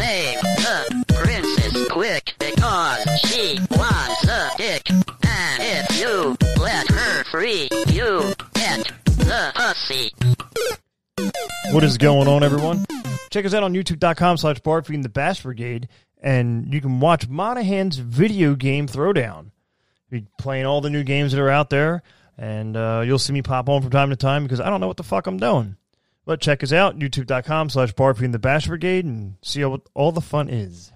The princess quick because she wants a dick. And if you let her free, you get the pussy. What is going on, everyone? Check us out on youtube.com slash barfeed and the Bash Brigade, and you can watch Monahan's video game throwdown. Be playing all the new games that are out there, and uh, you'll see me pop on from time to time because I don't know what the fuck I'm doing. But check us out, youtube.com slash barfeed and the Bash Brigade, and see what all the fun is.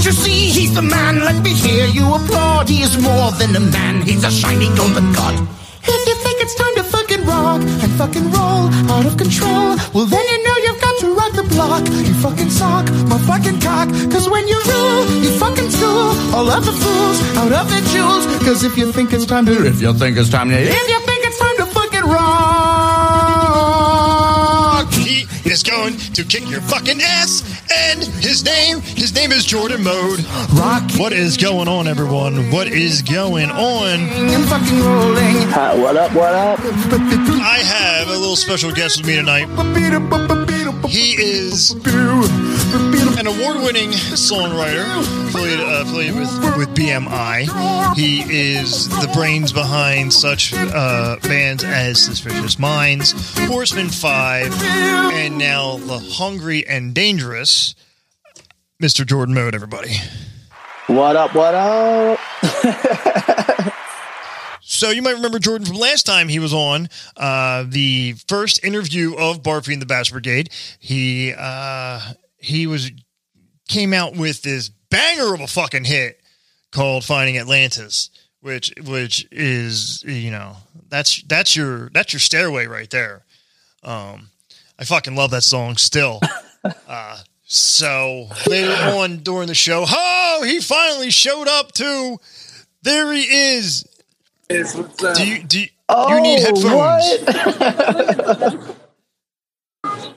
You see, he's the man, let me hear you applaud. He is more than a man, he's a shiny golden god. If you think it's time to fucking rock and fucking roll out of control, well then you know you've got to rock the block. You fucking sock, my fucking cock. Cause when you rule, you fucking school all of the fools out of their jewels. Cause if you think it's time to, if you think it's time to, if you think it's time to fucking rock. He is going to kick your fucking ass, and his name, his name is Jordan Mode. Rock What is going on, everyone? What is going on? and fucking rolling. Hi, what up? What up? I have a little special guest with me tonight. He is an award-winning songwriter affiliated, uh, affiliated with, with BMI. He is the brains behind such uh, bands as Suspicious Minds, Horseman Five, and now The Hungry and Dangerous. Mr. Jordan Mode, everybody. What up? What up? So you might remember Jordan from last time he was on uh, the first interview of Barfy and the Bash Brigade. He uh, he was came out with this banger of a fucking hit called "Finding Atlantis," which which is you know that's that's your that's your stairway right there. Um, I fucking love that song still. uh, so later on during the show, oh, he finally showed up too. There he is. Do you do you, you need headphones? Oh, What?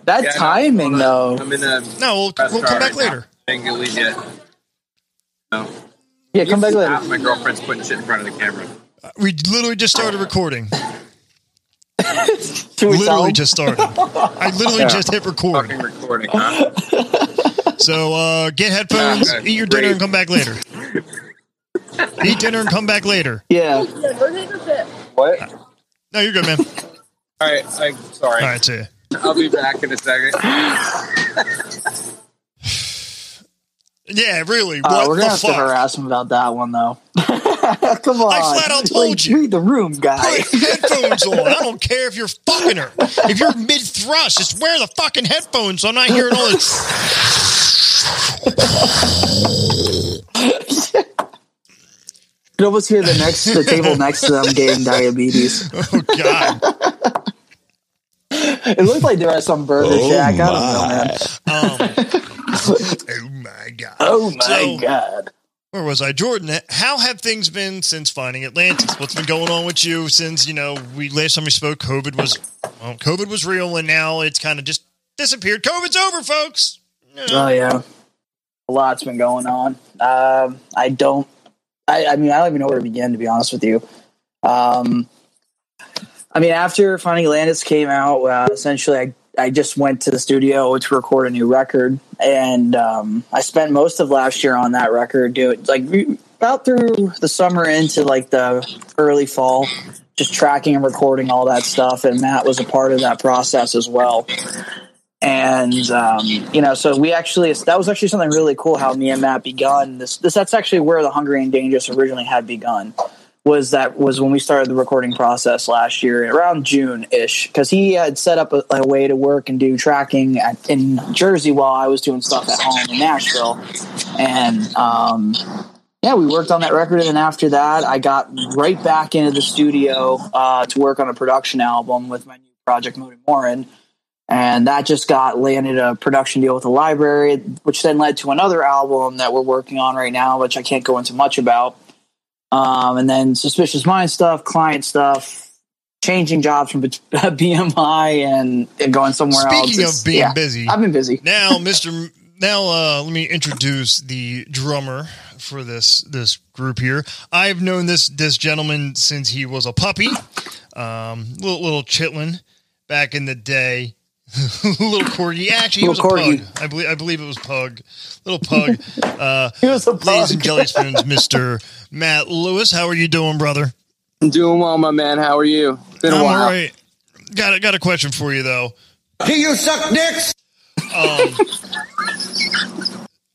that Yeah, timing, hold though. I'm in a No, we'll, we'll come back right now. later. I ain't gonna leave yet. No. Yeah, come back later. My girlfriend's putting shit in front of the camera. We literally just started recording. Should we Literally him? just started. I literally just hit record. Fucking recording, huh? So uh, get headphones, Okay, eat your dinner, and come back later. eat dinner and come back later. Yeah. what? No, you're good, man. All right, I'm sorry. All right, see ya. I'll be back in a second. Yeah, really. Uh, What we're gonna have to harass him about that one, though. come on. I flat out told Like, you. Read the room, guy. Put headphones on. I don't care if you're fucking her. If you're mid thrust, just wear the fucking headphones so I'm not hearing all this. You can almost hear the next the table next to them getting diabetes. Oh, God. It looked like they were at some burger shack. I don't know, man. Oh, my God. Oh my So- god. where was I, Jordan? How have things been since finding Atlantis? What's been going on with you since you know we last time we spoke? COVID was well, COVID was real, and now it's kind of just disappeared. COVID's over, folks. You know, Oh yeah, a lot's been going on. Um, I don't. I, I mean, I don't even know where to begin. To be honest with you, um, I mean, after Finding Atlantis came out, uh, essentially, I I just went to the studio to record a new record, and um, I spent most of last year on that record, doing like about through the summer into like the early fall, just tracking and recording all that stuff, and Matt was a part of that process as well and um, you know, so we actually that was actually something really cool how me and Matt begun this. This that's actually where the Hungry and Dangerous originally had begun. Was that was when we started the recording process last year around June ish because he had set up a, a way to work and do tracking at, in Jersey while I was doing stuff at home in Nashville, and um, yeah, we worked on that record, and then after that, I got right back into the studio uh, to work on a production album with my new project, Moody Morin. And that just got landed a production deal with the library, which then led to another album that we're working on right now, which I can't go into much about. Um, and then suspicious mind stuff, client stuff, changing jobs from BMI and, and going somewhere else. Speaking of being yeah, busy, I've been busy. now, Mister. Now, uh, let me introduce the drummer for this this group here. I've known this this gentleman since he was a puppy, um, little little chitlin back in the day. little corgi. Actually, he Little was a pug. I believe I believe it was pug. Little pug. Uh, He was a pug. ladies and pug. jelly spoons, Mister Matt Lewis. How are you doing, brother? I'm doing well, my man. How are you? Been a I'm while. all right. Got a, got a question for you though. Do you suck dicks?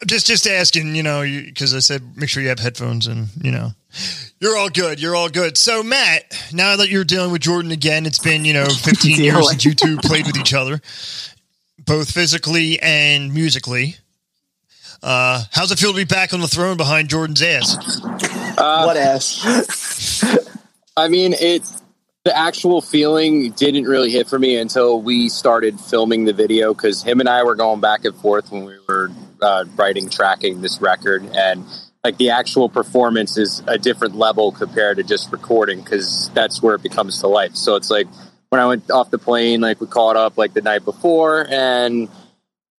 Just just asking, you know, because I said make sure you have headphones and you know, you're all good. You're all good. So Matt, now that you're dealing with Jordan again, it's been you know 15 years Dealing. since you two played with each other, both physically and musically. Uh, how's it feel to be back on the throne behind Jordan's ass? what ass? I mean, it. The actual feeling didn't really hit for me until we started filming the video because him and I were going back and forth when we were uh, writing, tracking this record, and like the actual performance is a different level compared to just recording because that's where it becomes to life. So it's like when I went off the plane, like we caught up like the night before, and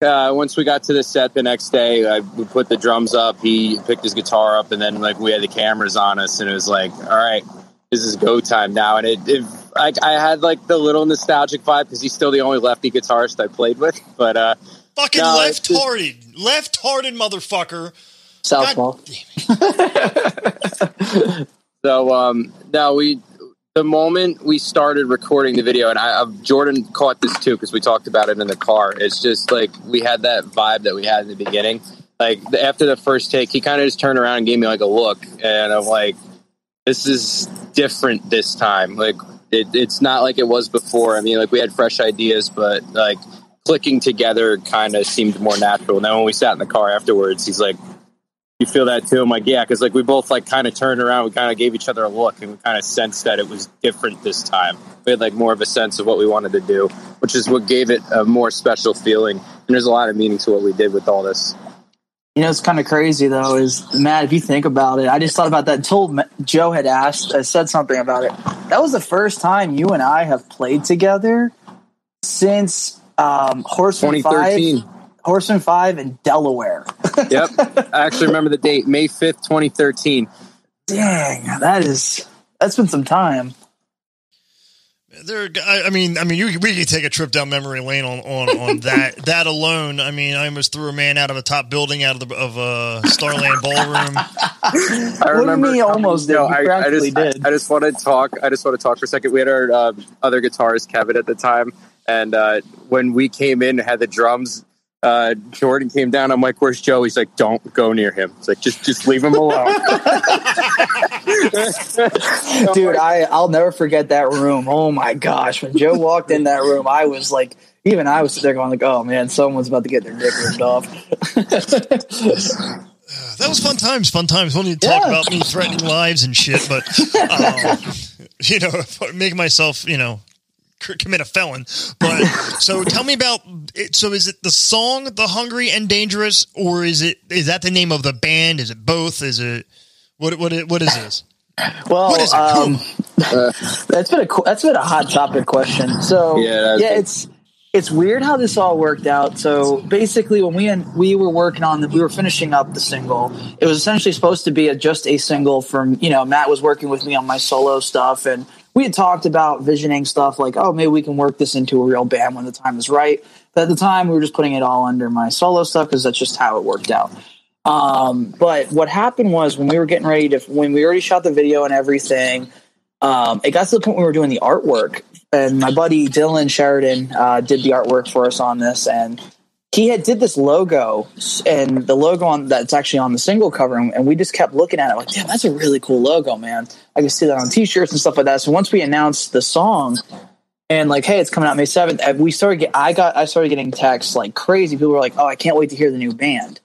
uh, once we got to the set the next day, I, we put the drums up. He picked his guitar up, and then like we had the cameras on us, and it was like, all right, this is go time now. And it, it I, I had like the little nostalgic vibe because he's still the only lefty guitarist I played with. But uh, Fucking No, left-hearted, left-hearted motherfucker. Southpaw. so um, no, we the moment we started recording the video, and I, I Jordan caught this too because we talked about it in the car. It's just like we had that vibe that we had in the beginning. Like the, after the first take, he kind of just turned around and gave me like a look, and I'm like, "This is different this time." Like it, it's not like it was before. I mean, like we had fresh ideas, but like clicking together kind of seemed more natural. And then when we sat in the car afterwards, he's like, "You feel that too?" I'm like, "Yeah," because like we both like kind of turned around, we kind of gave each other a look, and we kind of sensed that it was different this time. We had like more of a sense of what we wanted to do, which is what gave it a more special feeling. And there's a lot of meaning to what we did with all this. You know, it's kind of crazy though. Is Matt, if you think about it, I just thought about that until Joe had asked, uh, said something about it. That was the first time you and I have played together since um, Horseman Five, 2013. Horseman Five in Delaware. yep, I actually remember the date, May 5th, 2013. Dang, that is that's been some time. There, I, I mean, I mean, you, we could take a trip down memory lane on on, on that that alone. I mean, I almost threw a man out of a top building out of the of a Starland ballroom. I do you remember. mean almost did? No, I, I just, did. I, I just want to talk. I just want to talk for a second. We had our uh, other guitarist Kevin at the time, and uh, when we came in and had the drums, uh, Jordan came down. I'm like, "Where's Joe?" He's like, "Don't go near him." It's like, just just leave him alone. Dude, I I'll never forget that room. Oh my gosh, when Joe walked in that room, I was like, even I was sitting there going like, oh man, someone's about to get their dick ripped off. That was fun times, fun times. We don't need to talk Yeah. about me threatening lives and shit, but um, you know, make myself, you know, c- commit a felon. But so, tell me about it. So, is it the song "The Hungry and Dangerous," or is it is that the name of the band? Is it both? Is it what what what is this? Well, What is it? um, that's been a that's been a hot topic question. So Yeah, yeah, it's it's weird how this all worked out. So basically, when we we were working on the, we were finishing up the single. It was essentially supposed to be a, just a single from you know Matt was working with me on my solo stuff, and we had talked about visioning stuff like oh maybe we can work this into a real band when the time is right. But at the time, we were just putting it all under my solo stuff because that's just how it worked out. Um, but what happened was when we were getting ready to, when we already shot the video and everything, um, it got to the point where we were doing the artwork, and my buddy Dylan Sheridan uh, did the artwork for us on this, and he had did this logo, and the logo on that's actually on the single cover, and, we just kept looking at it like, damn, that's a really cool logo, man. I can see that on T-shirts and stuff like that. So once we announced the song, and like, hey, it's coming out May seventh, we started get, I got, I started getting texts like crazy. People were like, oh, I can't wait to hear the new band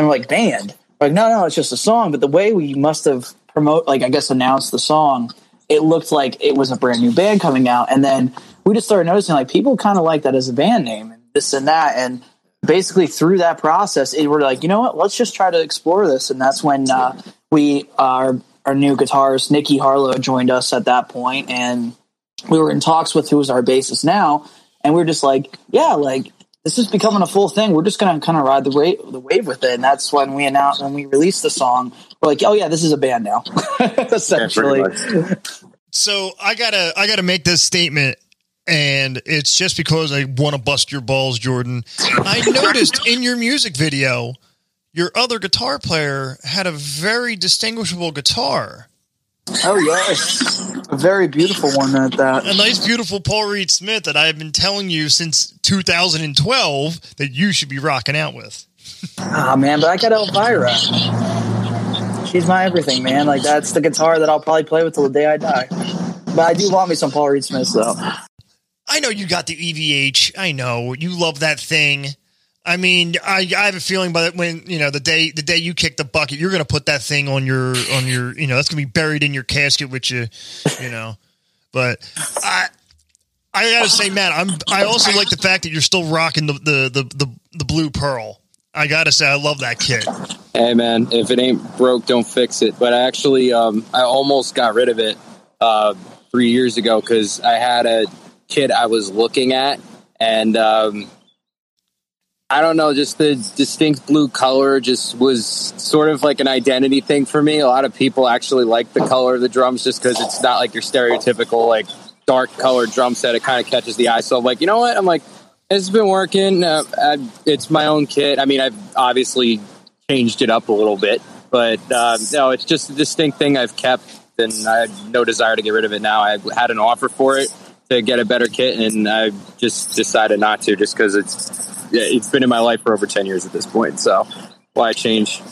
and we're like band We're like no no it's just a song but the way we must have promote like i guess announced the song it looked like it was a brand new band coming out and then we just started noticing like people kind of like that as a band name this and that and basically through that process it we're like you know what let's just try to explore this and that's when uh, we our our new guitarist nikki harlow joined us at that point and we were in talks with who's our bassist now and we are just like yeah like this is becoming a full thing. We're just gonna kind of ride the wave, the wave with it, and that's when we announced when we released the song. We're like, oh yeah, this is a band now, essentially. Yeah. So I gotta I gotta make this statement and it's just because I want to bust your balls, Jordan. I noticed in your music video, your other guitar player had a very distinguishable guitar. Oh yes, a very beautiful one at that. A nice, beautiful Paul Reed Smith that I've been telling you since 2012 that you should be rocking out with. Ah man, but I got Elvira. She's my everything, man. Like that's the guitar that I'll probably play with till the day I die. But I do want me some Paul Reed Smith though. I know you got the EVH. I know you love that thing. I mean, I, I have a feeling by the, when you know the day the day you kick the bucket, you're going to put that thing on your on your you know that's going to be buried in your casket with you, you know. But I I got to say, man, I'm I also like the fact that you're still rocking the the the the, the blue pearl. I got to say, I love that kit. Hey man, if it ain't broke, don't fix it. But I actually, um, I almost got rid of it uh, three years ago because I had a kit I was looking at, and um, I don't know, just the distinct blue color just was sort of like an identity thing for me. A lot of people actually like the color of the drums just because it's not like your stereotypical like dark colored drum set. It kind of catches the eye. So I'm like, you know what? I'm like, it's been working. Uh, I, it's my own kit. I mean, I've obviously changed it up a little bit, but uh, no, it's just a distinct thing I've kept, and I had no desire to get rid of it now. I had an offer for it to get a better kit, and I just decided not to, just because it's yeah, it's been in my life for over ten years at this point. So why change?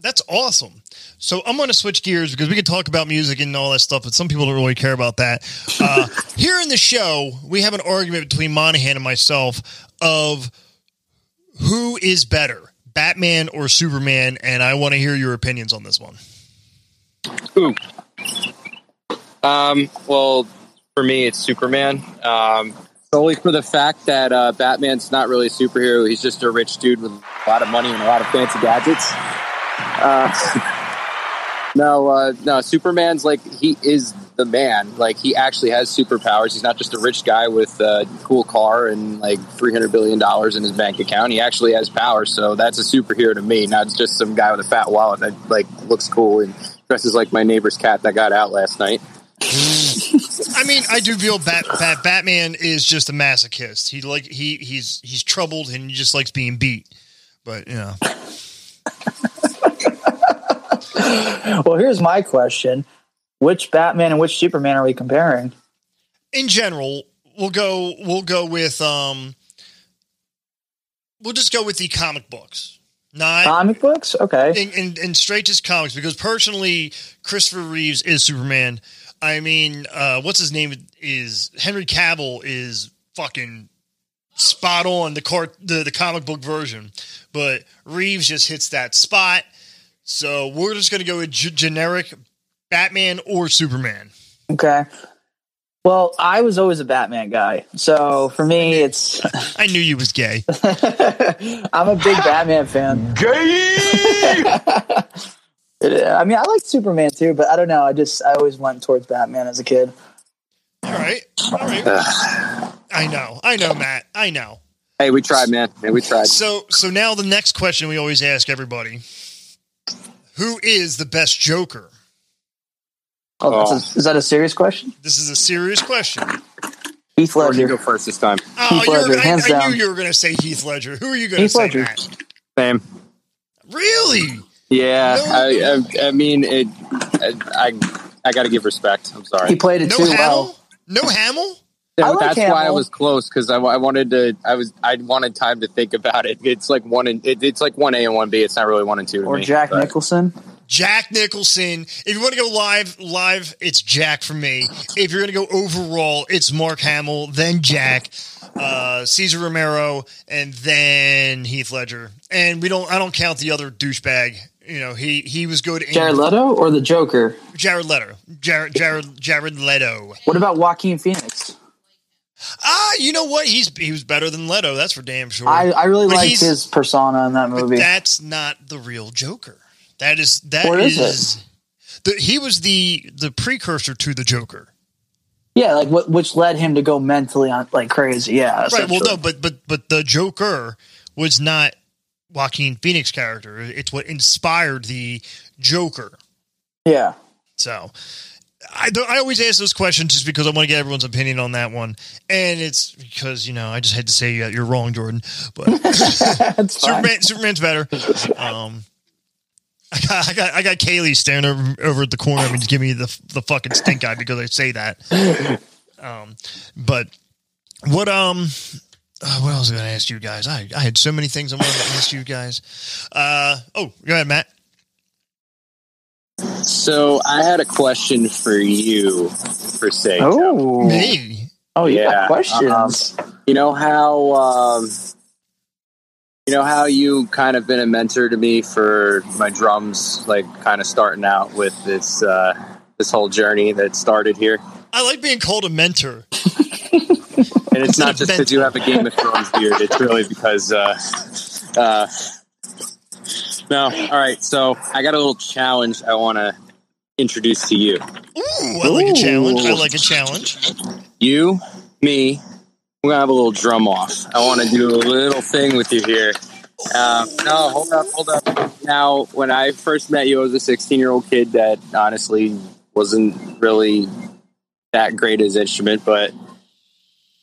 That's awesome. So I'm going to switch gears because we can talk about music and all that stuff, but some people don't really care about that. Uh, here in the show, we have an argument between Monahan and myself of who is better, Batman or Superman, and I want to hear your opinions on this one. Ooh. Um, well, for me, it's Superman. Um, solely for the fact that uh, Batman's not really a superhero. He's just a rich dude with a lot of money and a lot of fancy gadgets. Uh, no, uh, no, Superman's like he is the man. Like he actually has superpowers. He's not just a rich guy with a cool car and like three hundred billion dollars in his bank account. He actually has powers. So that's a superhero to me, not just some guy with a fat wallet that like looks cool and dresses like my neighbor's cat that got out last night. I mean, I do feel Bat, Bat Batman is just a masochist. He like he he's he's troubled and he just likes being beat. But you know, Well, here's my question: Which Batman and which Superman are we comparing? in general, we'll go we'll go with um we'll just go with the comic books. Not Comic books? Okay. and, in, in straight just comics because personally Christopher Reeves is Superman. I mean, uh, what's his name is Henry Cavill is fucking spot on the cart the, the comic book version, but Reeves just hits that spot. So we're just gonna go with g- generic Batman or Superman. Okay. Well, I was always a Batman guy, so for me, it's I knew you was gay. I'm a big Batman fan. It- I mean, I like Superman too, but I don't know. I just I always went towards Batman as a kid. All right, all right. I know, I know, Matt. I know. Hey, we tried, man. Hey, we tried. So, so now the next question we always ask everybody: Who is the best Joker? Oh, that's a, oh. is that a serious question? This is a serious question. Heath Or you Ledger. go first this time. Oh, Heath you're, Ledger, I, hands I down. knew you were going to say Heath Ledger. Who are you going to Heath say, Ledger. Matt? Same. Really? Yeah, No. I, I, I mean, it. I, I, I got to give respect. I'm sorry. He played it No too Hamill? well. No Hamill? Yeah, I like that's why I was close because I, I wanted to. I was. I wanted time to think about it. It's like one and it, it's like one A and one B. It's not really one and two. To Or me, Jack but- Nicholson. Jack Nicholson. If you want to go live, live, it's Jack for me. If you're going to go overall, it's Mark Hamill, then Jack, uh, Cesar Romero, and then Heath Ledger. And we don't. I don't count the other douchebag. You know, he he was good. In, Jared Leto or the Joker? Jared Leto. Jared Jared Jared Leto. What about Joaquin Phoenix? Ah, you know what? He's he was better than Leto. That's for damn sure. I, I really But liked his persona in that movie. that's not the real Joker. That is that What is is the, he was the the precursor to the Joker. yeah, like what which led him to go mentally on like crazy. Yeah, Right. Well, no, but but but the Joker was not Joaquin Phoenix character. It's what inspired the Joker. yeah. So, I, I always ask those questions just because I want to get everyone's opinion on that one, and it's because you know I just had to say you're wrong, Jordan. But. Superman, Superman's better. Um, I got, I got, I got Kaylee standing over, over at the corner and just give me the the fucking stink eye because I say that. Um, but what um, uh, what else was I going to ask you guys? I I had so many things I wanted to ask you guys. Uh, oh, go ahead, Matt. So I had a question for you, per se. Oh, Me. oh, you Yeah, got questions. You know how um, you know how you kind of been a mentor to me for my drums, like kind of starting out with this uh, this whole journey that started here. I like being called a mentor. And it's not just because you have a Game of Thrones beard. It's really because. Uh, uh, no, all right. So I got a little challenge I want to introduce to you. Ooh, I like a challenge. I like a challenge. You, me, we're gonna have a little drum off. I want to do a little thing with you here. Um, no, hold up, hold up. Now, when I first met you, I was a 16 year old kid that honestly wasn't really that great as instrument, but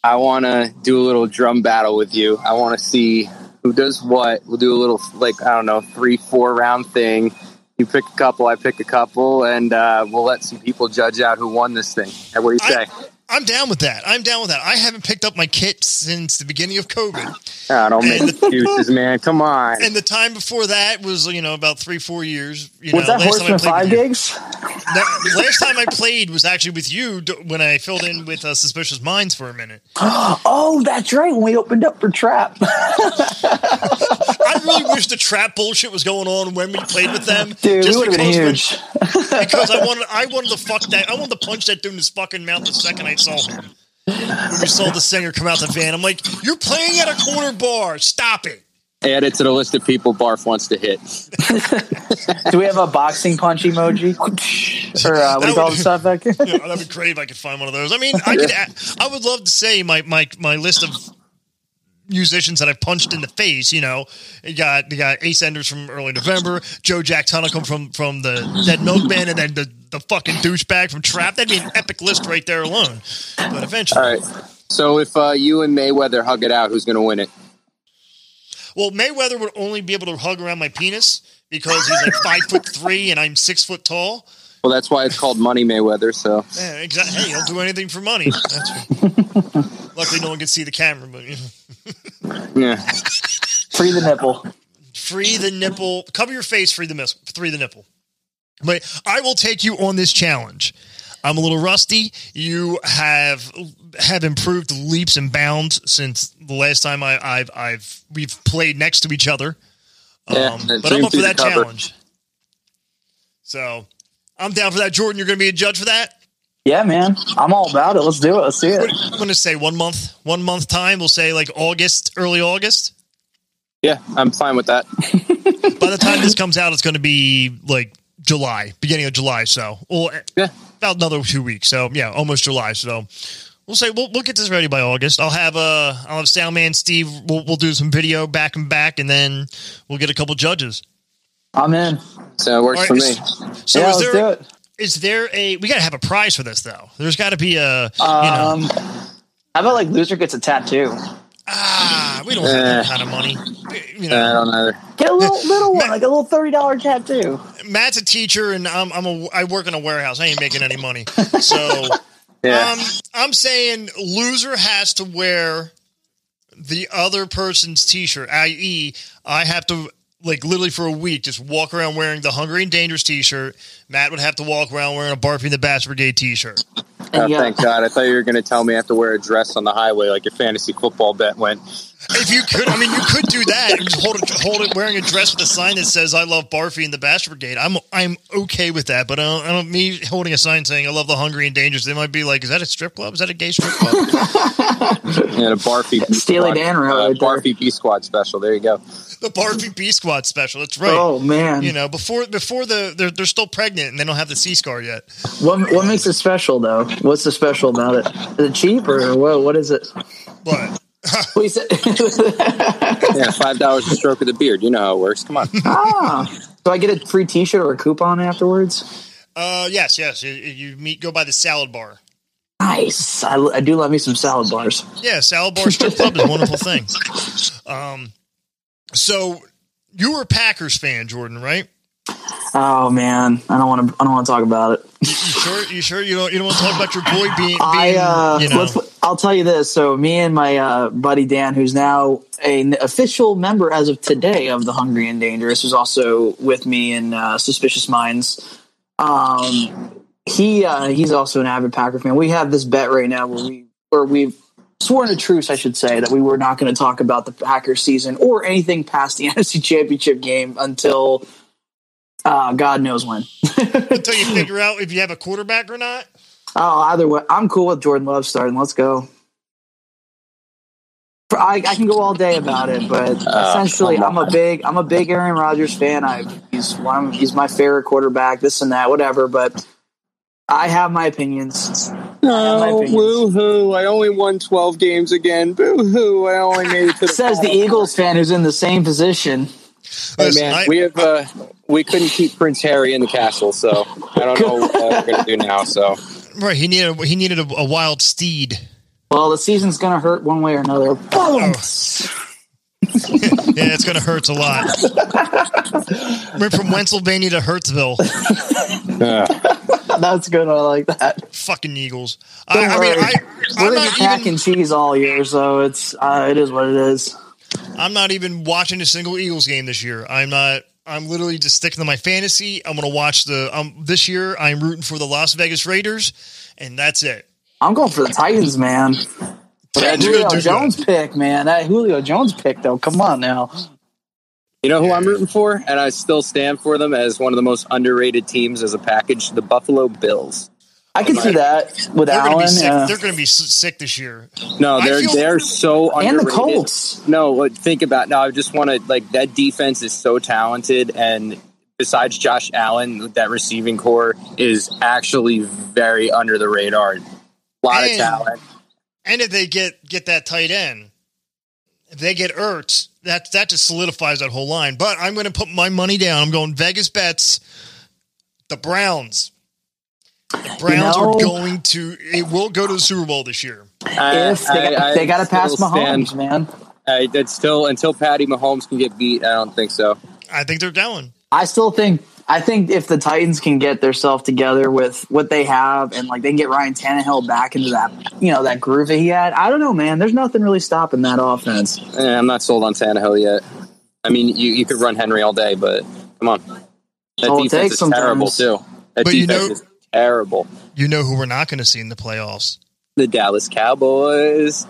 I want to do a little drum battle with you. I want to see who does what. We'll do a little, like, I don't know, three, four round thing. You pick a couple, I pick a couple, and uh, we'll let some people judge out who won this thing. What do you say? I, I'm down with that. I'm down with that. I haven't picked up my kit since the beginning of COVID. Ah, don't make excuses, man. Come on. And the time before that was, you know, about three, four years. You What's know, that last time I played Five gigs? That- last time I played was actually with you when I filled in with uh, Suspicious Minds for a minute. Oh, that's right. When we opened up for Trapt. I really wish the Trapt bullshit was going on when we played with them. Dude, just because huge. because I wanted I wanted to fuck that I wanted to punch that dude in his fucking mouth the second I saw. When we saw the singer come out the van, I'm like, "You're playing at a corner bar. Stop it!" Add it to the list of people Barf wants to hit. Do we have a boxing punch emoji? or uh, what do you call the stuff back here? That'd be great if I could find one of those. I mean, I could. add- I would love to say my my my list of musicians that I've punched in the face. You know, you got you got Ace Enders from early November, Joe Jack Talcum from from the Dead Milkmen, and then the the fucking douchebag from Trapt. That'd be an epic list right there alone. But eventually, All right. So if uh, you and Mayweather hug it out, who's going to win it? well, Mayweather would only be able to hug around my penis because he's like five foot three and I'm six foot tall. Well, that's why it's called Money Mayweather. So Yeah, exactly. Hey, he'll do anything for money. That's Luckily, no one can see the camera, but you know. Yeah, Free the nipple. free the nipple. Cover your face. Free the miss. Free the nipple. But I will take you on this challenge. I'm a little rusty. You have have improved leaps and bounds since the last time I, I've I've we've played next to each other. Yeah, Um, but I'm up for that challenge. So I'm down for that. Jordan, you're going to be a judge for that. Yeah, man. I'm all about it. Let's do it. Let's see it. I'm going to say one month. One month time. We'll say like August, early August. yeah, I'm fine with that. By the time this comes out, it's going to be like July, beginning of July. So, well, Yeah. about another two weeks. So, yeah, almost July. So, we'll say we'll, we'll get this ready by August. I'll have uh, I'll have Soundman Steve. We'll, we'll do some video back and back, and then we'll get a couple judges. I'm in. So it works All for me. So, yeah, is let's there do it. Is there a we got to have a prize for this though? There's got to be a you know Um, how about like loser gets a tattoo? ah we don't have that kind of money. You I know, don't either. Get a little little one, like a little thirty dollar tattoo. Matt's a teacher, and I'm I'm a I work in a warehouse. I ain't making any money, so. Yeah. Um, I'm saying loser has to wear the other person's T-shirt. I.e., I have to like literally for a week just walk around wearing the Hungry and Dangerous T-shirt. Matt would have to walk around wearing a Barfing the Bass Brigade T-shirt. Oh, And you thank God. I thought you were going to tell me I have to wear a dress on the highway like your fantasy football bet went. If you could, I mean, you could do that and just hold it, hold it wearing a dress with a sign that says "I love Barfy and the Bass Brigade." I'm I'm okay with that, but I don't, I don't me holding a sign saying "I love the Hungry and Dangerous." They might be like, "Is that a strip club? Is that a gay strip club?" Yeah, a Barfy B Steely Squad, Dan wrote uh, right there. Barfy B Squad special. There you go. the Barfy B Squad special. That's right. Oh man, you know, before before the they're they're still pregnant and they don't have the C scar yet. what what makes it special though? What's the special about it? Is it cheap or what? What is it? But What you said? Yeah, five dollars a stroke of the beard. You know how it works. Come on. ah, so I get a free T-shirt or a coupon afterwards. Uh, yes, yes. You, you meet go by the salad bar. Nice. I, I do love me some salad bars. Yeah, salad bar strip club is a wonderful thing. Um, so you were a Packers fan, Jordan, right? Oh man, I don't want to. I don't want to talk about it. You sure? You sure you don't? You don't want to talk about your boy being? being I uh, you know, let's, I'll tell you this. So me and my uh, buddy Dan, who's now an official member as of today of the Hungry and Dangerous, who's also with me in uh, Suspicious Minds. Um, he uh, he's also an avid Packer fan. We have this bet right now where we where we've sworn a truce, I should say, that we were not going to talk about the Packers season or anything past the NFC Championship game until uh, God knows when. until you figure out if you have a quarterback or not. Oh, either way, I'm cool with Jordan Love starting. Let's go. I, I can go all day about it, but essentially, I'm a big I'm a big Aaron Rodgers fan. I he's one he's my favorite quarterback. This and that, whatever. But I have my opinions. No, opinions. woo hoo! I only won twelve games again. Boo hoo! I only made it to the Says the. Eagles fan who's in the same position. Hey, Listen, man, I- we have uh, we couldn't keep Prince Harry in the castle, so I don't know what we're gonna do now. So Right, he needed he needed a, a wild steed. Well, the season's gonna hurt one way or another. Boom. Yeah, it's gonna hurt a lot. Went from Pennsylvania to Hurtsville. uh, That's good. I like that. Fucking Eagles. Don't I, I mean, worry. I, We're I'm gonna not be mac even and cheese all year, so it's uh, it is what it is. I'm not even watching a single Eagles game this year. I'm not. I'm literally just sticking to my fantasy. I'm gonna watch the. Um, this year I'm rooting for the Las Vegas Raiders, and that's it. I'm going for the Titans, man. That Julio Jones good. pick, man. That Julio Jones pick, though. Come on now. you know who I'm rooting for, and I still stand for them as one of the most underrated teams as a package: the Buffalo Bills. I can see that with They're gonna Allen be sick. uh, They're gonna be sick this year. No, they're feel- they're so and the underrated. Colts. No, what- think about now. I just want to like that defense is so talented, and besides Josh Allen, that receiving core is actually very under the radar. A lot of talent. And if they get get that tight end, if they get Ertz, that that just solidifies that whole line. But I'm going to put my money down. I'm going Vegas bets. The Browns. The Browns know- are going to. It will go to the Super Bowl this year. I- If they, I- I they got to pass Mahomes, stand- man. I, that's still until Patty Mahomes can get beat. I don't think so. I think they're going. I still think I think if the Titans can get themselves together with what they have and like they can get Ryan Tannehill back into that you know that groove that he had, I don't know, man. There's nothing really stopping that offense. Eh, I'm not sold on Tannehill yet. I mean, you, you could run Henry all day, but come on, that all it defense takes is terrible too. That But you defense know- is terrible. You know who we're not going to see in the playoffs? The Dallas Cowboys.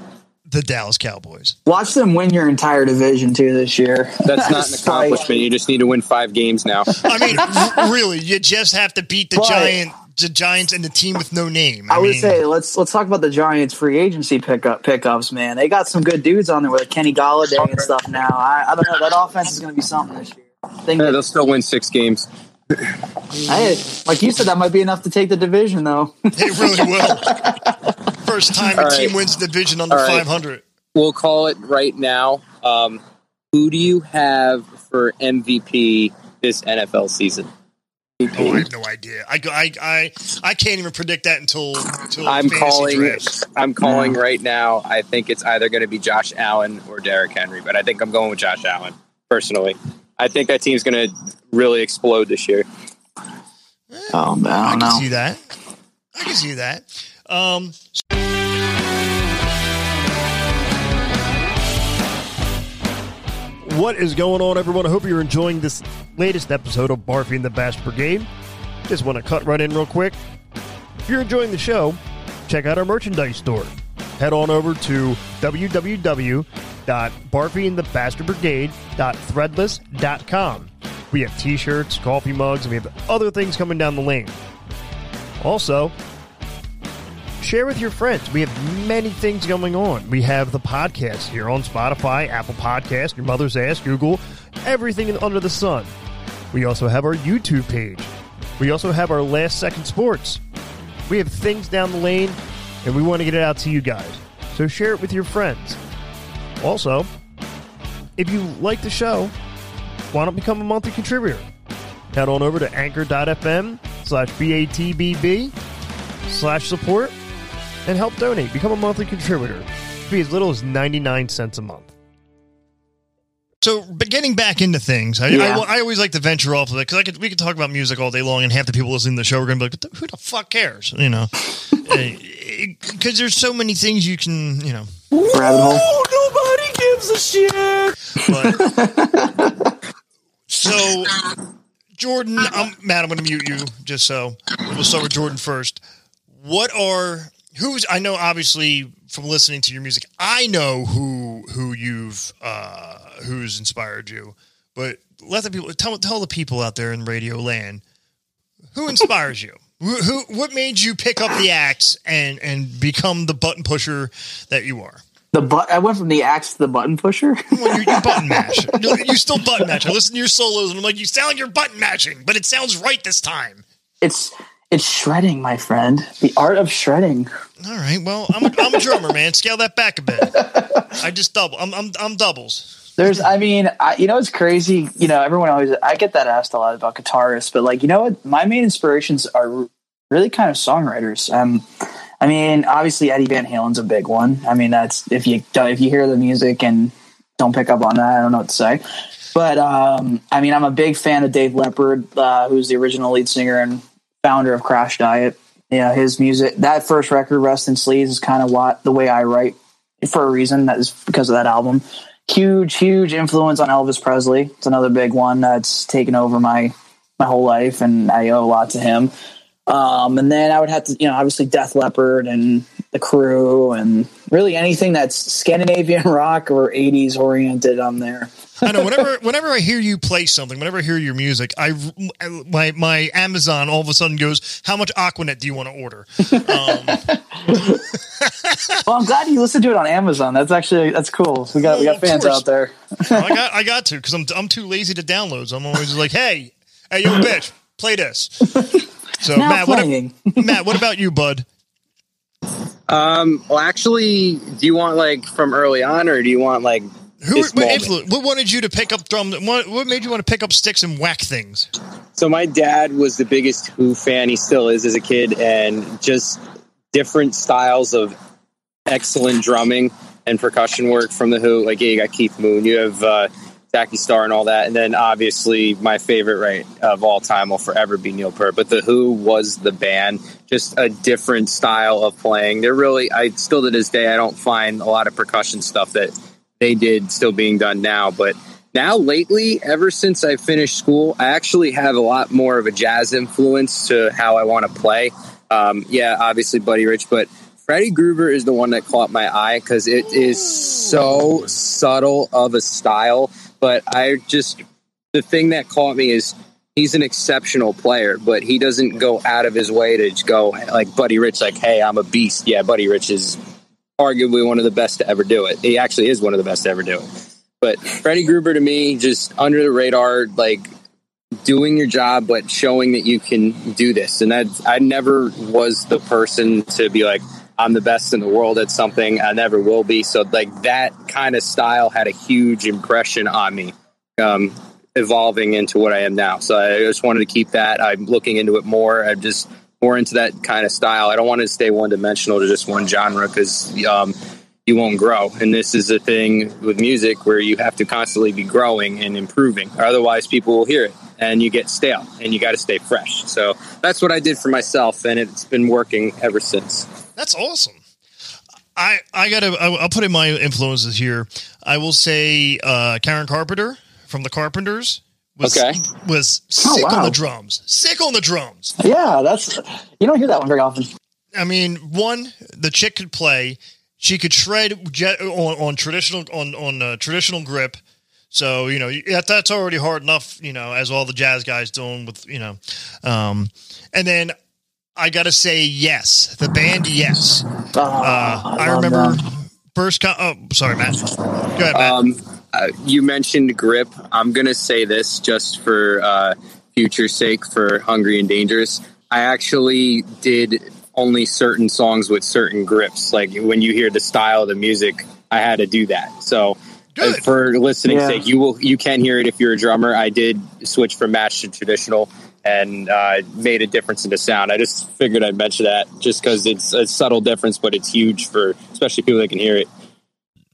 The Dallas Cowboys. Watch them win your entire division too this year. That's not an accomplishment. You just need to win five games now. I mean, really, you just have to beat the But- giant, the Giants, and the team with no name. I would mean, say let's let's talk about the Giants free agency pickup pickups, man. They got some good dudes on there with Kenny Golladay and stuff now. I, I don't know that offense is going to be something this year. I think Yeah, they'll still win six games. Hey, like you said, that might be enough to take the division, though. It really will. First time a All team wins the division under All right. 500. We'll call it right now. Um, who do you have for MVP this NFL season? Oh, I have no idea. I, go- I, I, I can't even predict that until, until I'm calling. drafts. I'm calling right now. I think it's either going to be Josh Allen or Derrick Henry, but I think I'm going with Josh Allen personally. I think that team's going to really explode this year. Oh man, I I don't can know. see that. I can see that. Um, what is going on, everyone? I hope you're enjoying this latest episode of Barfy and the Bass Brigade. Just want to cut right in real quick. If you're enjoying the show, check out our merchandise store. Head on over to www.barfyandthebastardbrigade.threadless.com. We have t-shirts, coffee mugs, and we have other things coming down the lane. Also, share with your friends. We have many things going on. We have the podcast here on Spotify, Apple Podcast, Your Mother's Ass, Google, everything under the sun. We also have our YouTube page. We also have our Last Second Sports. We have things down the lane, and we want to get it out to you guys. So share it with your friends. Also, if you like the show, why don't become a monthly contributor? Head on over to anchor.fm slash BATBB slash support and help donate. Become a monthly contributor. Be as little as 99 cents a month. So, but getting back into things, I, Yeah. I, I always like to venture off of it because could we could talk about music all day long, and half the people listening to the show are going to be like, "What "Who the fuck cares?" You know, eh, eh, because there's so many things you can, you know. Rabbit hole. Gives a shit. But so, Jordan, I'm Matt. I'm going to mute you just so we'll start with Jordan first. What are who's? I know obviously from listening to your music, I know who who you've uh who's inspired you, but let the people tell tell the people out there in radio land who inspires you. Who, who what made you pick up the axe and and become the button pusher that you are? The but I went from the axe to the button pusher. Well, you, you button mash. You, you still button mash. I listen to your solos and I'm like, you sound like you're button mashing, but it sounds right this time. it's it's shredding, my friend. The art of shredding. All right. Well, I'm a, I'm a drummer, man. Scale that back a bit. I just double. I'm I'm, I'm doubles. There's, I mean, I, you know, it's crazy. You know, everyone always, I get that asked a lot about guitarists, but like, you know what? My main inspirations are really kind of songwriters. Um, I mean, obviously Eddie Van Halen's a big one. I mean, that's if you if you hear the music and don't pick up on that, I don't know what to say. But um, I mean, I'm a big fan of Dave Lepard, uh, who's the original lead singer and founder of Crash Diet. Yeah, his music, that first record, Rest in Sleaze, is kind of what the way I write for a reason. That is because of that album. Huge, huge influence on Elvis Presley. It's another big one that's taken over my my whole life, and I owe a lot to him. Um, and then I would have to, you know, obviously Def Leppard and the Crew, and really anything that's Scandinavian rock or '80s oriented. I'm there. I know. Whenever whenever I hear you play something, whenever I hear your music, I my my Amazon all of a sudden goes, "How much Aquanet do you want to order?" Um, Well, I'm glad you listened to it on Amazon. That's actually that's cool. We got we got fans course. out there. I got I got to because I'm I'm too lazy to download. So I'm always like, "Hey, hey, yo, bitch, play this." So Now Matt, what, playing. Matt, what about you, bud? Um, well, actually, do you want like from early on, or do you want like Who this what, moment? what wanted you to pick up drum? What, what made you want to pick up sticks and whack things? So my dad was the biggest Who fan. He still is as a kid, and just different styles of excellent drumming and percussion work from the Who. Like yeah, you got Keith Moon, you have uh, Zak Starkey, and all that, and then obviously my favorite right of all time will forever be Neil Peart. But the Who was the band, just a different style of playing. They're really, I still to this day, I don't find a lot of percussion stuff that they did still being done now, but now lately ever since i finished school i actually have a lot more of a jazz influence to how i want to play um, yeah obviously buddy rich but freddie gruber is the one that caught my eye because it is so subtle of a style but i just the thing that caught me is he's an exceptional player but he doesn't go out of his way to go like buddy rich like hey i'm a beast. Yeah buddy rich is arguably one of the best to ever do it. He actually is one of the best to ever do it. But Freddie Gruber to me, just under the radar, like doing your job, but showing that you can do this. And that I never was the person to be like, I'm the best in the world at something. I never will be. So like that kind of style had a huge impression on me, um, evolving into what I am now. So I just wanted to keep that. I'm looking into it more. I'm just more into that kind of style. I don't want to stay one dimensional to just one genre because um, you won't grow. And this is a thing with music where you have to constantly be growing and improving. Otherwise, people will hear it and you get stale and you got to stay fresh. So that's what I did for myself, and it's been working ever since. That's awesome. I I gotta I'll put in my influences here. I will say uh, Karen Carpenter from the Carpenters was Okay. was sick on wow. the drums. Sick on the drums. Yeah, that's you don't hear that one very often. I mean, one the chick could play. She could shred jet on, on traditional on on uh, traditional grip. So you know that, that's already hard enough. You know, as all the jazz guys doing with you know, um, and then I gotta say yes, the band yes. Oh, Uh, I, love remember them. first. Co- oh, sorry, Matt. Go ahead, Matt. Um, uh, you mentioned grip. I'm going to say this just for uh, future sake for Hungry and Dangerous. I actually did only certain songs with certain grips. Like when you hear the style of the music, I had to do that. So. uh, Good. For listening Yeah. sake, you will you can hear it if you're a drummer. I did switch from match to traditional, and uh, made a difference in the sound. I just figured I'd mention that just because it's a subtle difference, but it's huge for especially people that can hear it.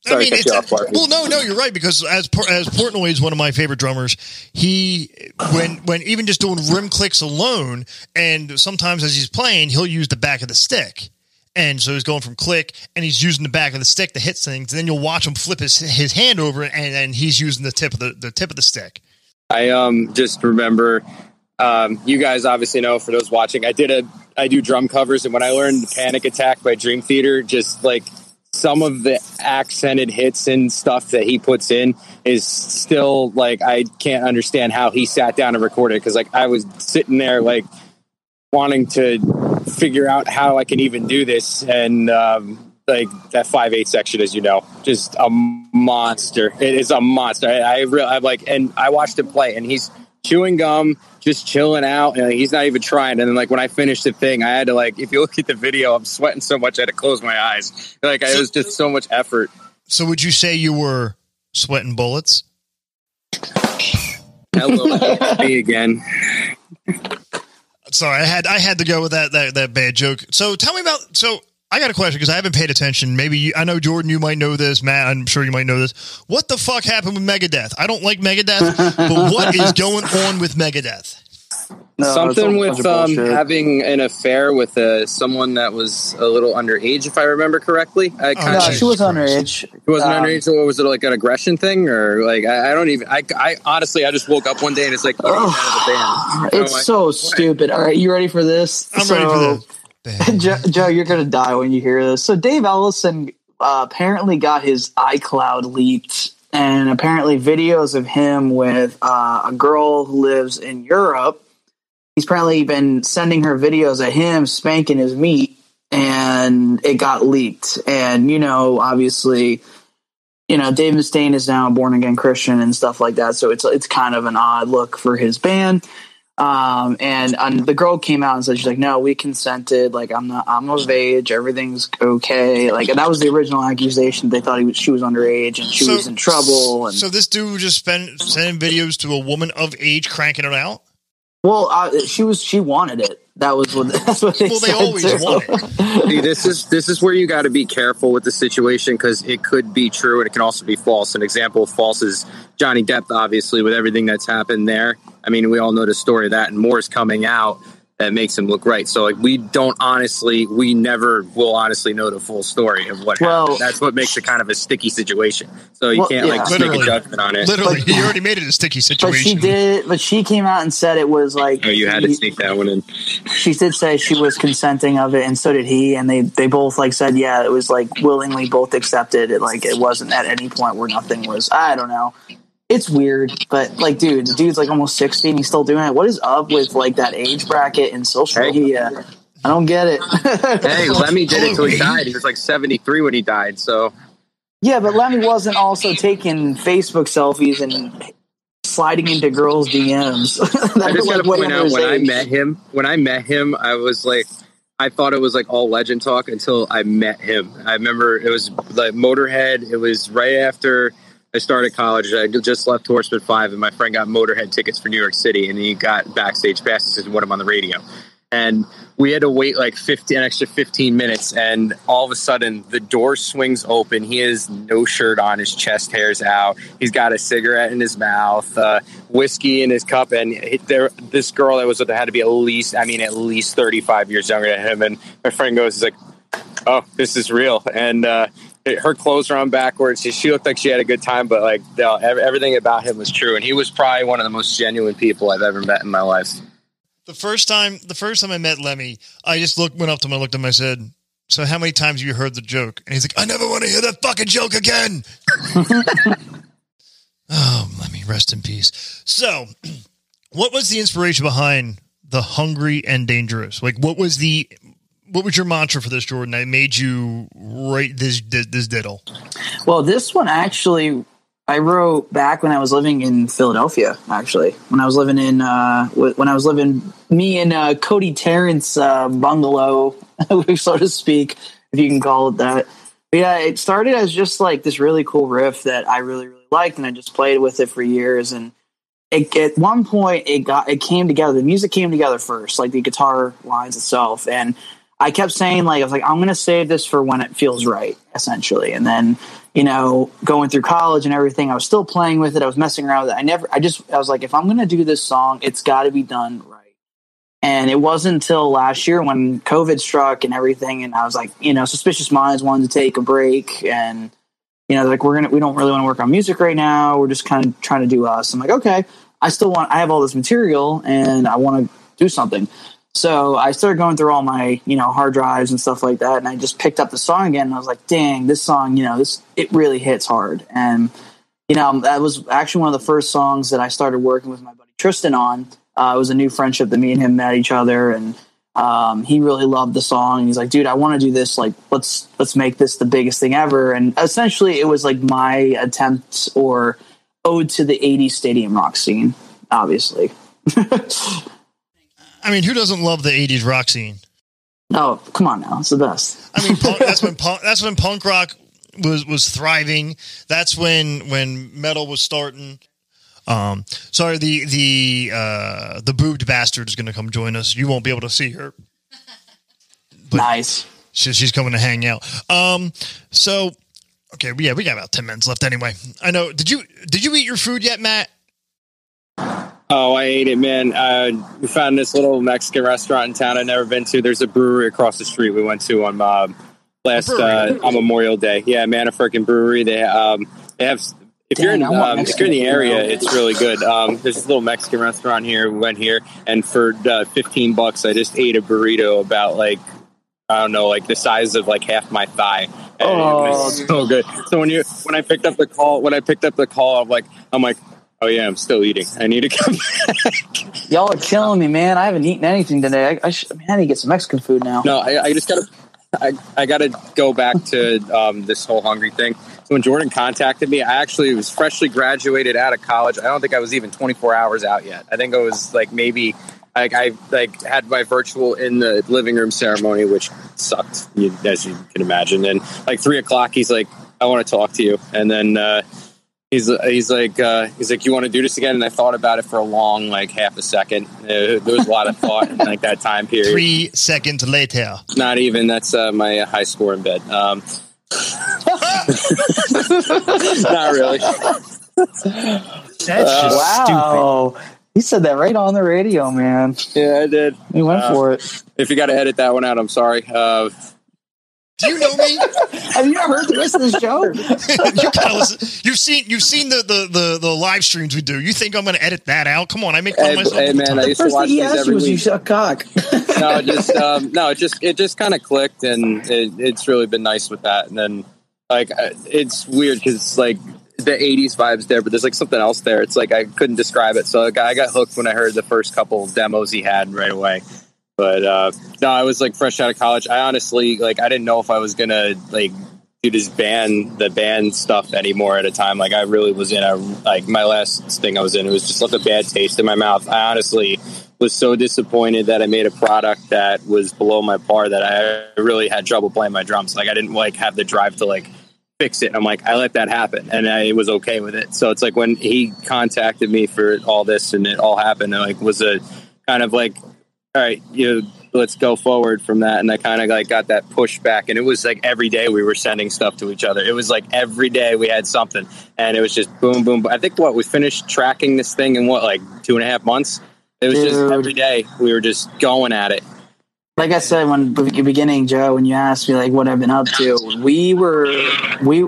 Sorry I mean, it's you a- off, well, no, no, you're right because as as Portnoy is one of my favorite drummers. He when when even just doing rim clicks alone, and sometimes as he's playing, he'll use the back of the stick, and so he's going from click, and he's using the back of the stick to hit things. And then you'll watch him flip his his hand over, and and he's using the tip of the the tip of the stick. I um just remember um you guys obviously know for those watching I did a I do drum covers and when I learned Panic Attack by Dream Theater just like some of the accented hits and stuff that he puts in is still like I can't understand how he sat down and recorded because like I was sitting there like wanting to figure out how I can even do this and um like that five eight section, as you know, just a monster. It is a monster. I, I really, I'm like, and I watched him play, and he's chewing gum, just chilling out, and he's not even trying. And then, like when I finished the thing, I had to like, if you look at the video, I'm sweating so much, I had to close my eyes. Like it was just so much effort. So would you say you were sweating bullets? Hello, me again. Sorry, I had I had to go with that that that bad joke. So tell me about so. I got a question because I haven't paid attention. Maybe you, I know Jordan, you might know this. Matt, I'm sure you might know this. What the fuck happened with Megadeth? I don't like Megadeth, but what is going on with Megadeth? No, Something with um, having an affair with uh, someone that was a little underage, if I remember correctly. I Oh, no, she was underage. It wasn't Um, underage, or was it like an aggression thing, or like I, I don't even. I, I honestly, I just woke up one day and it's like, oh, he's out of the band. It's like- so stupid. All right, you ready for this? I'm so, ready for this. Joe, Joe, you're gonna die when you hear this. So Dave Ellefson uh, apparently got his iCloud leaked, and apparently videos of him with uh, a girl who lives in Europe. He's apparently been sending her videos of him spanking his meat, and it got leaked. And you know, obviously, you know, Dave Mustaine is now a born again Christian and stuff like that. So it's it's kind of an odd look for his band. Um, and, and the girl came out and said, she's like, no, we consented. Like, I'm not, I'm of age. Everything's okay. Like, that was the original accusation. They thought he was, she was underage and she was in trouble. And so this dude just spent sending videos to a woman of age, cranking it out. well, uh, she was, she wanted it. That was what, that's what they Well, they said. always too. want it. See, this is this is where you got to be careful with the situation because it could be true and it can also be false. An example of false is Johnny Depp, obviously, with everything that's happened there. I mean, we all know the story of that, and more is coming out that makes him look right. So, like, we don't honestly, we never will honestly know the full story of what Well- happened. That's what makes it kind of a sticky situation. So you Well, can't like yeah. just make a Literally. judgment on it. Literally, But- he already made it a sticky situation. But situation. she did, but she came out and said it was like, Oh, you had to sneak that one in. she did say she was consenting of it and so did he and they they both like said yeah it was like willingly both accepted it like it wasn't at any point where nothing was i don't know it's weird but like dude the dude's like almost 60 and he's still doing it what is up with like that age bracket and social Hey. media i don't get it Hey, Lemmy did it till he died. He was like 73 when he died. So yeah but lemmy wasn't also taking facebook selfies and sliding into girls dms I just got to like, point out when I met him, when I met him, I was like, I thought it was like all legend talk until I met him. I remember it was like Motorhead. It was right after I started college. I just left Horseman Five, and my friend got Motorhead tickets for New York City, and he got backstage passes and won them on the radio. And we had to wait like 15, an extra 15 minutes. And all of a sudden, the door swings open. He has no shirt on, his chest hairs out. He's got a cigarette in his mouth, uh, whiskey in his cup. And he- there, this girl that was with him had to be at least, I mean, at least 35 years younger than him. And my friend goes, he's like, oh, this is real. And, uh, her clothes were on backwards. She, looked like she had a good time, but like no, ev- everything about him was true. And he was probably one of the most genuine people I've ever met in my life. The first time, the first time I met Lemmy, I just looked, went up to him, I looked at him, I said, "So how many times have you heard the joke?" And he's like, "I never want to hear that fucking joke again." oh, Lemmy, rest in peace. So, what was the inspiration behind the hungry and dangerous? Like, what was the what was your mantra for this, Jordan? That made you write this this, diddle. Well, this one actually I wrote back when I was living in Philadelphia. Actually, when I was living in uh, when I was living me and uh, Cody Terrence uh, bungalow, so to speak, if you can call it that. But yeah, it started as just like this really cool riff that I really really liked, and I just played with it for years. And it, at one point it got it came together. The music came together first, like the guitar lines itself, and I kept saying like I was like I'm gonna save this for when it feels right, essentially. And then you know going through college and everything, I was still playing with it. I was messing around with it. I never. I just I was like if I'm gonna do this song, it's got to be done right. And it wasn't until last year when COVID struck and everything, and I was like, you know, suspicious minds wanted to take a break and you know, like we're gonna we don't really want to work on music right now. We're just kind of trying to do us. I'm like, okay, I still want I have all this material and I want to do something. So I started going through all my, you know, hard drives and stuff like that, and I just picked up the song again. And I was like, "Dang, this song, you know, this it really hits hard." And you know, that was actually one of the first songs that I started working with my buddy Tristan on. Uh, it was a new friendship that me and him met each other, and um, he really loved the song. He's like, "Dude, I want to do this. Like, let's let's make this the biggest thing ever." And essentially, it was like my attempt or ode to the '80s stadium rock scene. Obviously. I mean, who doesn't love the '80s rock scene? Oh, come on now, it's the best. I mean, punk, that's when punk, that's when punk rock was was thriving. That's when when metal was starting. Um, sorry, the the uh, the boobed bastard is going to come join us. You won't be able to see her. But nice. she, she's coming to hang out. Um, so okay, we yeah, we got about ten minutes left anyway. I know. Did you did you eat your food yet, Matt? Oh, I ate it, man. Uh, we found this little Mexican restaurant in town I'd never been to. There's a brewery across the street we went to on uh, last uh, on Memorial Day. Yeah, man, a brewery. They um, they have. If you're in Dang, I want um, if you're in the area, it's really good. Um, there's this little Mexican restaurant here. We went here, and for uh, 15 bucks, I just ate a burrito about like I don't know, like the size of like half my thigh. And Oh. so good. So when you when I picked up the call, when I picked up the call, I'm like, I'm like, oh yeah, I'm still eating. I need to come back. Y'all are killing me, man. I haven't eaten anything today. I, I, should, man, I need to get some Mexican food now. No, I, I just gotta, I, I gotta go back to um, this whole hungry thing. So when Jordan contacted me, I actually was freshly graduated out of college. I don't think I was even 24 hours out yet. I think I was like maybe, like I like had my virtual in the living room ceremony, which sucked, as you can imagine. And like three o'clock, he's like, "I want to talk to you," and then. uh He's, he's like uh, he's like you want to do this again and I thought about it for a long like half a second. Uh, there was a lot of thought in like that time period Three seconds later. not even that's uh, my high score in bed um not really That's just stupid. wow. He said that right on the radio, man. yeah i did He went Uh, for it. if you got to edit that one out i'm sorry uh Do you know me? Have you not heard the rest of the show? you gotta listen. You've seen you've seen the, the the the live streams we do. You think I'm going to edit that out? Come on, I make fun hey, of myself. hey, man time. i used to First watch thing he these asked every you was you suck cock. no it just um no it just it just kind of clicked and it, it's really been nice with that and then like uh, it's weird because like the 80s vibes there but there's like something else there it's like i couldn't describe it so like, i got hooked when i heard the first couple demos he had right away but uh no i was like fresh out of college i honestly like i didn't know if i was gonna like do this band the band stuff anymore at a time like i really was in a like my last thing i was in it was just left a bad taste in my mouth i honestly was so disappointed that i made a product that was below my par that i really had trouble playing my drums like i didn't like have the drive to like fix it. I'm like, I let that happen, and I was okay with it. So it's like when he contacted me for all this, and it all happened, it like was a kind of like, all right, you know, let's go forward from that. And I kind of like got that push back, and it was like every day we were sending stuff to each other. It was like every day we had something, and it was just boom, boom. boom. I think what we finished tracking this thing in what like two and a half months. It was just every day we were just going at it. like I said when the beginning, Joe, when you asked me like what I've been up to, we were we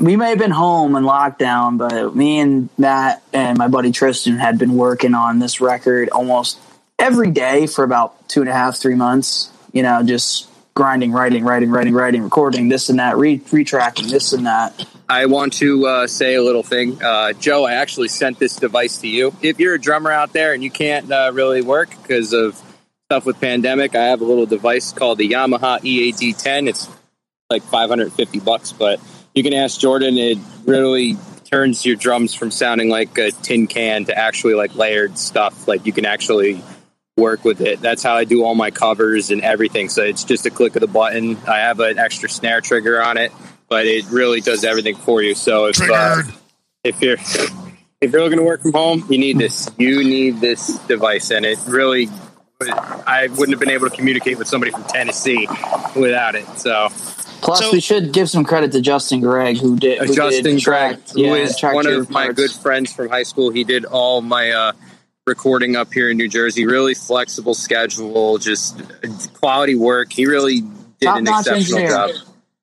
we may have been home in lockdown, but me and Matt and my buddy Tristan had been working on this record almost every day for about two and a half, three months. You know, just grinding, writing, writing, writing, writing, recording this and that, re- retracking this and that. I want to uh, say a little thing. Uh, Joe, I actually sent this device to you. If you're a drummer out there and you can't uh, really work because of stuff with pandemic, I have a little device called the Yamaha E EAD10. It's like 550 bucks, but you can ask Jordan. It really turns your drums from sounding like a tin can to actually like layered stuff. Like you can actually work with it. That's how I do all my covers and everything. So it's just a click of the button. I have an extra snare trigger on it, but it really does everything for you. So if uh, if you're if you're looking to work from home, you need this. You need this device, and it really. I wouldn't have been able to communicate with somebody from Tennessee without it. So, Plus, So- we should give some credit to Justin Gregg, who did who Justin did track, Gregg, who is yeah, track one your of my good friends from high school. He did all my uh, recording up here in New Jersey. Really flexible schedule, just quality work. He really did an Top-notch exceptional engineer. job.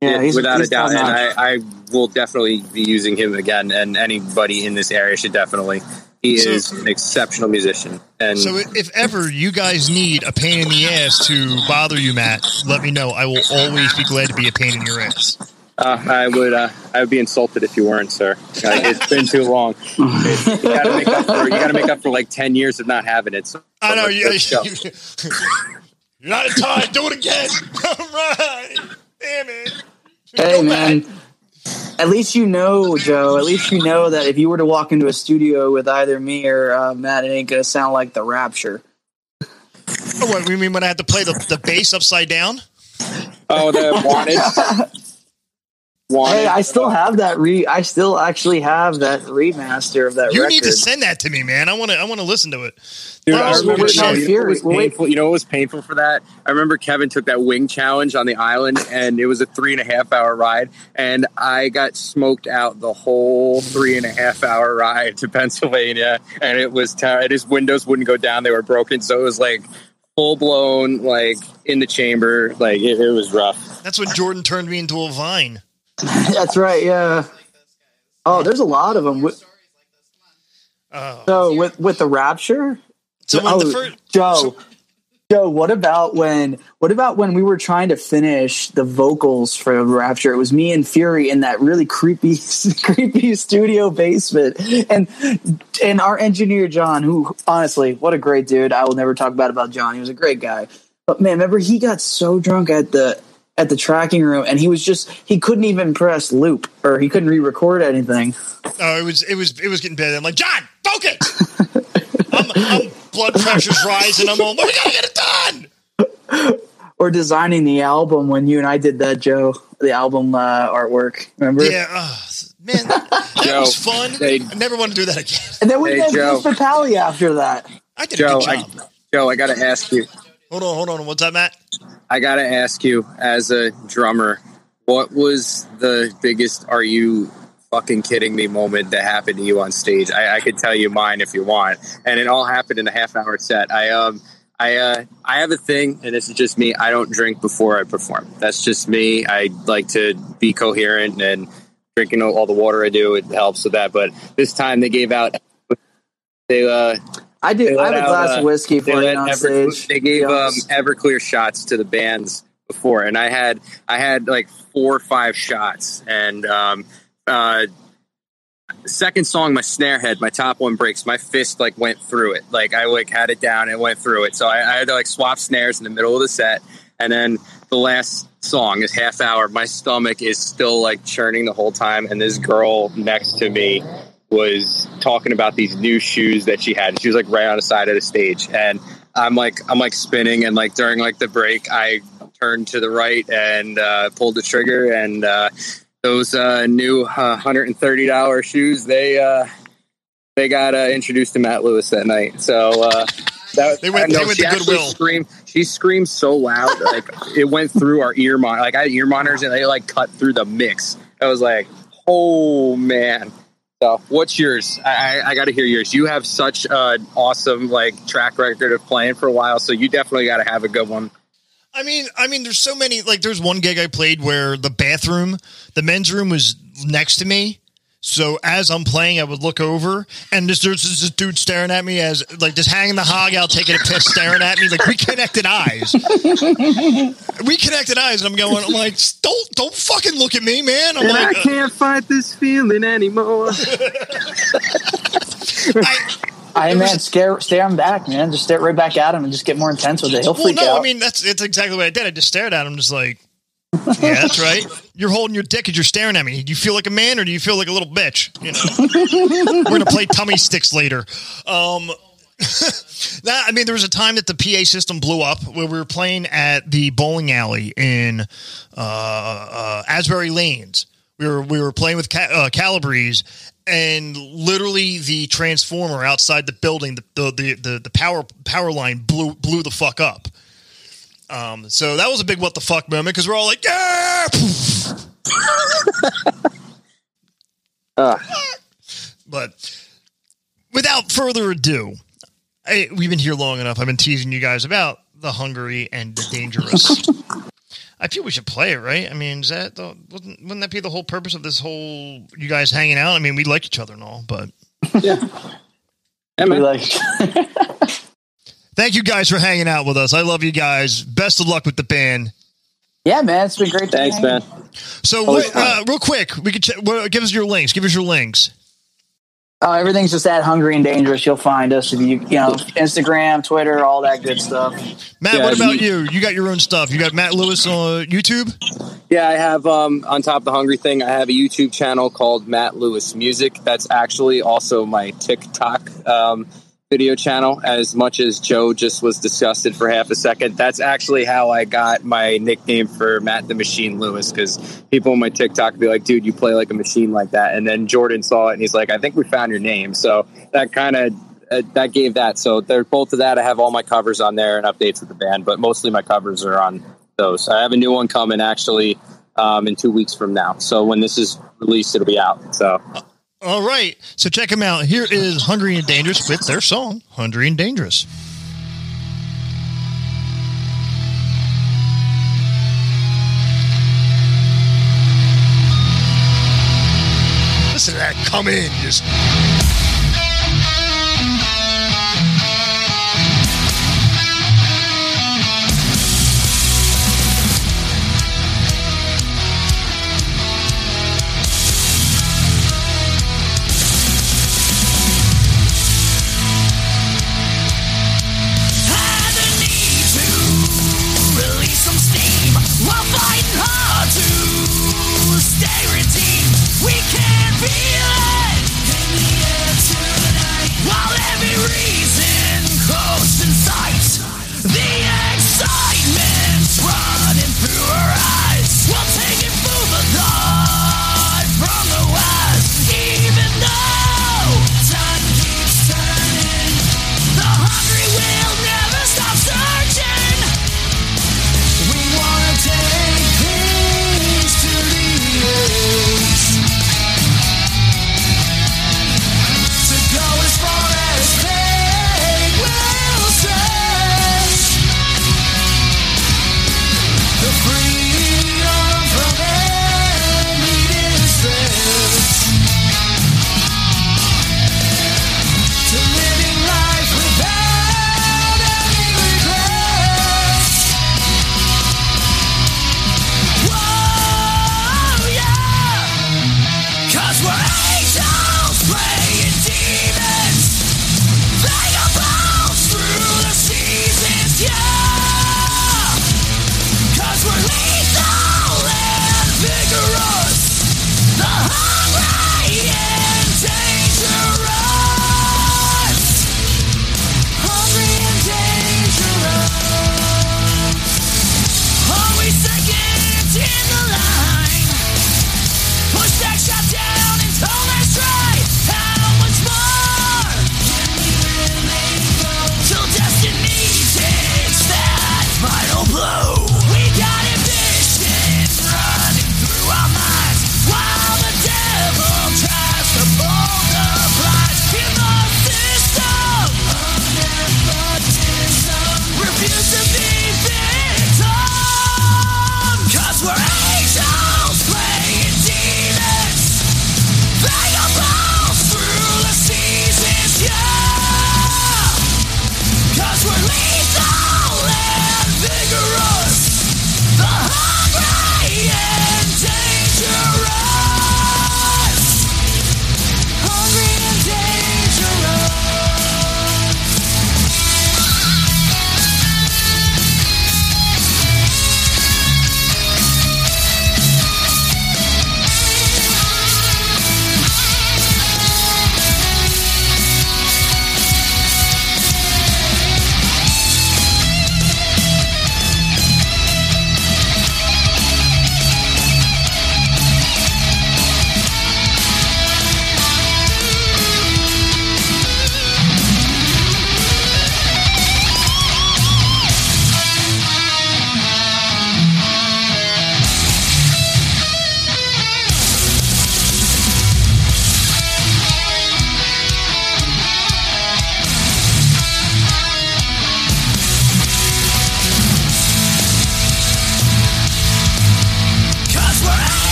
Yeah, Yeah, he's, without he's a doubt. And. I, I will definitely be using him again. And anybody in this area should definitely. He So- is an exceptional musician. And So if ever you guys need a pain in the ass to bother you, Matt, let me know. I will always be glad to be a pain in your ass. Uh, I would uh, I would be insulted if you weren't, sir. Like, it's been too long. you got to make up for you got to make up for like ten years of not having it. So I know you, you, are not in time. Do it again. All right. Damn it. Hey Go man, back. at least you know, Joe. At least you know that if you were to walk into a studio with either me or uh, Matt, it ain't gonna sound like the Rapture. Oh, what you mean when I had to play the, the bass upside down? Oh, the wanted. wanted. Hey, I still have that re. I still actually have that remaster of that You record. need to send that to me, man. I want to. I want to listen to it. Dude, Well, I remember. we're- No, no, you, know Fury, what was we're wait- painful, you know what was painful for that? I remember Kevin took that wing challenge on the island, and it was a three and a half hour ride, and I got smoked out the whole three and a half hour ride to Pennsylvania, and it was terrible. His windows wouldn't go down; they were broken, so it was like full blown, like in the chamber. Like it, it was rough. That's when Jordan turned me into a vine. That's right. Yeah. Oh, there's a lot of them. Oh. So with with the Rapture, So when oh, the first, Joe, Joe, what about when? What about when we were trying to finish the vocals for Rapture? It was me and Fury in that really creepy, creepy studio basement, and and our engineer John, who honestly, what a great dude. I will never talk bad about John. He was a great guy. But man, remember he got so drunk at the at the tracking room, and he was just he couldn't even press loop or he couldn't re-record anything. oh, it was it was it was getting bad. I'm like, John, focus. I'm, I'm blood pressure's rising. I'm all, we gotta get it done. Or designing the album when you and I did that, Joe. The album uh, artwork, remember? Yeah, uh, man, that Joe, was fun. they- I never want to do that again. And then we Hey, had Joe. Vince Papali after that. I did Joe, a good I, job. Joe, I got to ask you. hold on, hold on. What's that, Matt? I got to ask you, as a drummer, what was the biggest "Are you fucking kidding me?" moment that happened to you on stage? I, I could tell you mine if you want, and it all happened in a half hour set. I um, I uh, I have a thing, and this is just me. I don't drink before I perform. That's just me. I like to be coherent and drinking all the water I do. It helps with that. But this time they gave out. They uh, I do. I have a glass uh, of whiskey for you on stage. They gave um. Everclear shots to the bands before, and I had I had like four or five shots, and um, uh, second song, my snare head, my top one breaks. My fist like went through it, like I like had it down and went through it. So I, I had to like swap snares in the middle of the set, and then the last song is half hour. My stomach is still like churning the whole time, and this girl next to me was talking about these new shoes that she had. She was like right on the side of the stage, and I'm like I'm like spinning, and like during like the break, I turned to the right and uh, pulled the trigger, and uh, those uh, new uh, hundred and thirty dollars shoes they uh, they got uh, introduced to Matt Lewis that night. So. Uh, that, They went- know they went she actually Goodwill. Screamed, she screamed so loud, like it went through our ear mon. Like I had ear monitors, and they like cut through the mix. I was like, "Oh man!" So, what's yours? I, I, I got to hear yours. You have such an awesome like track record of playing for a while, so you definitely got to have a good one. I mean, I mean, there's so many. Like, there's one gig I played where the bathroom, the men's room, was next to me. So as I'm playing, I would look over, and there's, there's this dude staring at me as like just hanging the hog out, taking a piss, staring at me. Like we connected eyes. we connected eyes, and I'm going. I'm like, don't don't fucking look at me, man. I'm like, uh, can't fight this feeling anymore. I, I man, scare stare him back, man. Just stare right back at him and just get more intense with it. He'll well, freak no, out. I mean that's it's exactly what I did. I just stared at him, just like, yeah, that's right. You're holding your dick as you're staring at me. Do you feel like a man or do you feel like a little bitch? You know, we're gonna play tummy sticks later. Um, that I mean, there was a time that the PA system blew up where we were playing at the bowling alley in uh, uh, Asbury Lanes. we were we were playing with Ca- uh, Calabrese, and literally the transformer outside the building, the the the, the, the power power line blew blew the fuck up. Um, so that was a big what the fuck moment because we're all like, yeah. Ugh. But without further ado, I, we've been here long enough. I've been teasing you guys about the hungry and the Dangerous. I feel we should play it, right? I mean, is that the, wouldn't, wouldn't that be the whole purpose of this whole you guys hanging out? I mean, we like each other and all, but Yeah, We man. like thank you guys for hanging out with us. I love you guys. Best of luck with the band. Yeah, man, it's been great. Thanks, hang. man. So, Always what, uh, real quick, we could check, give us your links. Give us your links. Oh, everything's just at Hungry and Dangerous. You'll find us if you, you know, Instagram, Twitter, all that good stuff. Matt, Yeah, what about you- you? You got your own stuff. You got Matt Lewis on YouTube. Yeah, I have um, on top of the hungry thing. I have a YouTube channel called Matt Lewis Music. That's actually also my TikTok um, video channel. As much as Joe just was disgusted for half a second, that's actually how I got my nickname for Matt the Machine Lewis. Because people on my TikTok be like, "Dude, you play like a machine like that." And then Jordan saw it and he's like, "I think we found your name." So that kind of uh, that gave that. So they're both of that. I have all my covers on there and updates with the band, but mostly my covers are on those. I have a new one coming actually um, in two weeks from now. So when this is released, it'll be out. So All right. So check them out. Here is Hungry and Dangerous with their song, Hungry and Dangerous. Listen to that come in. Just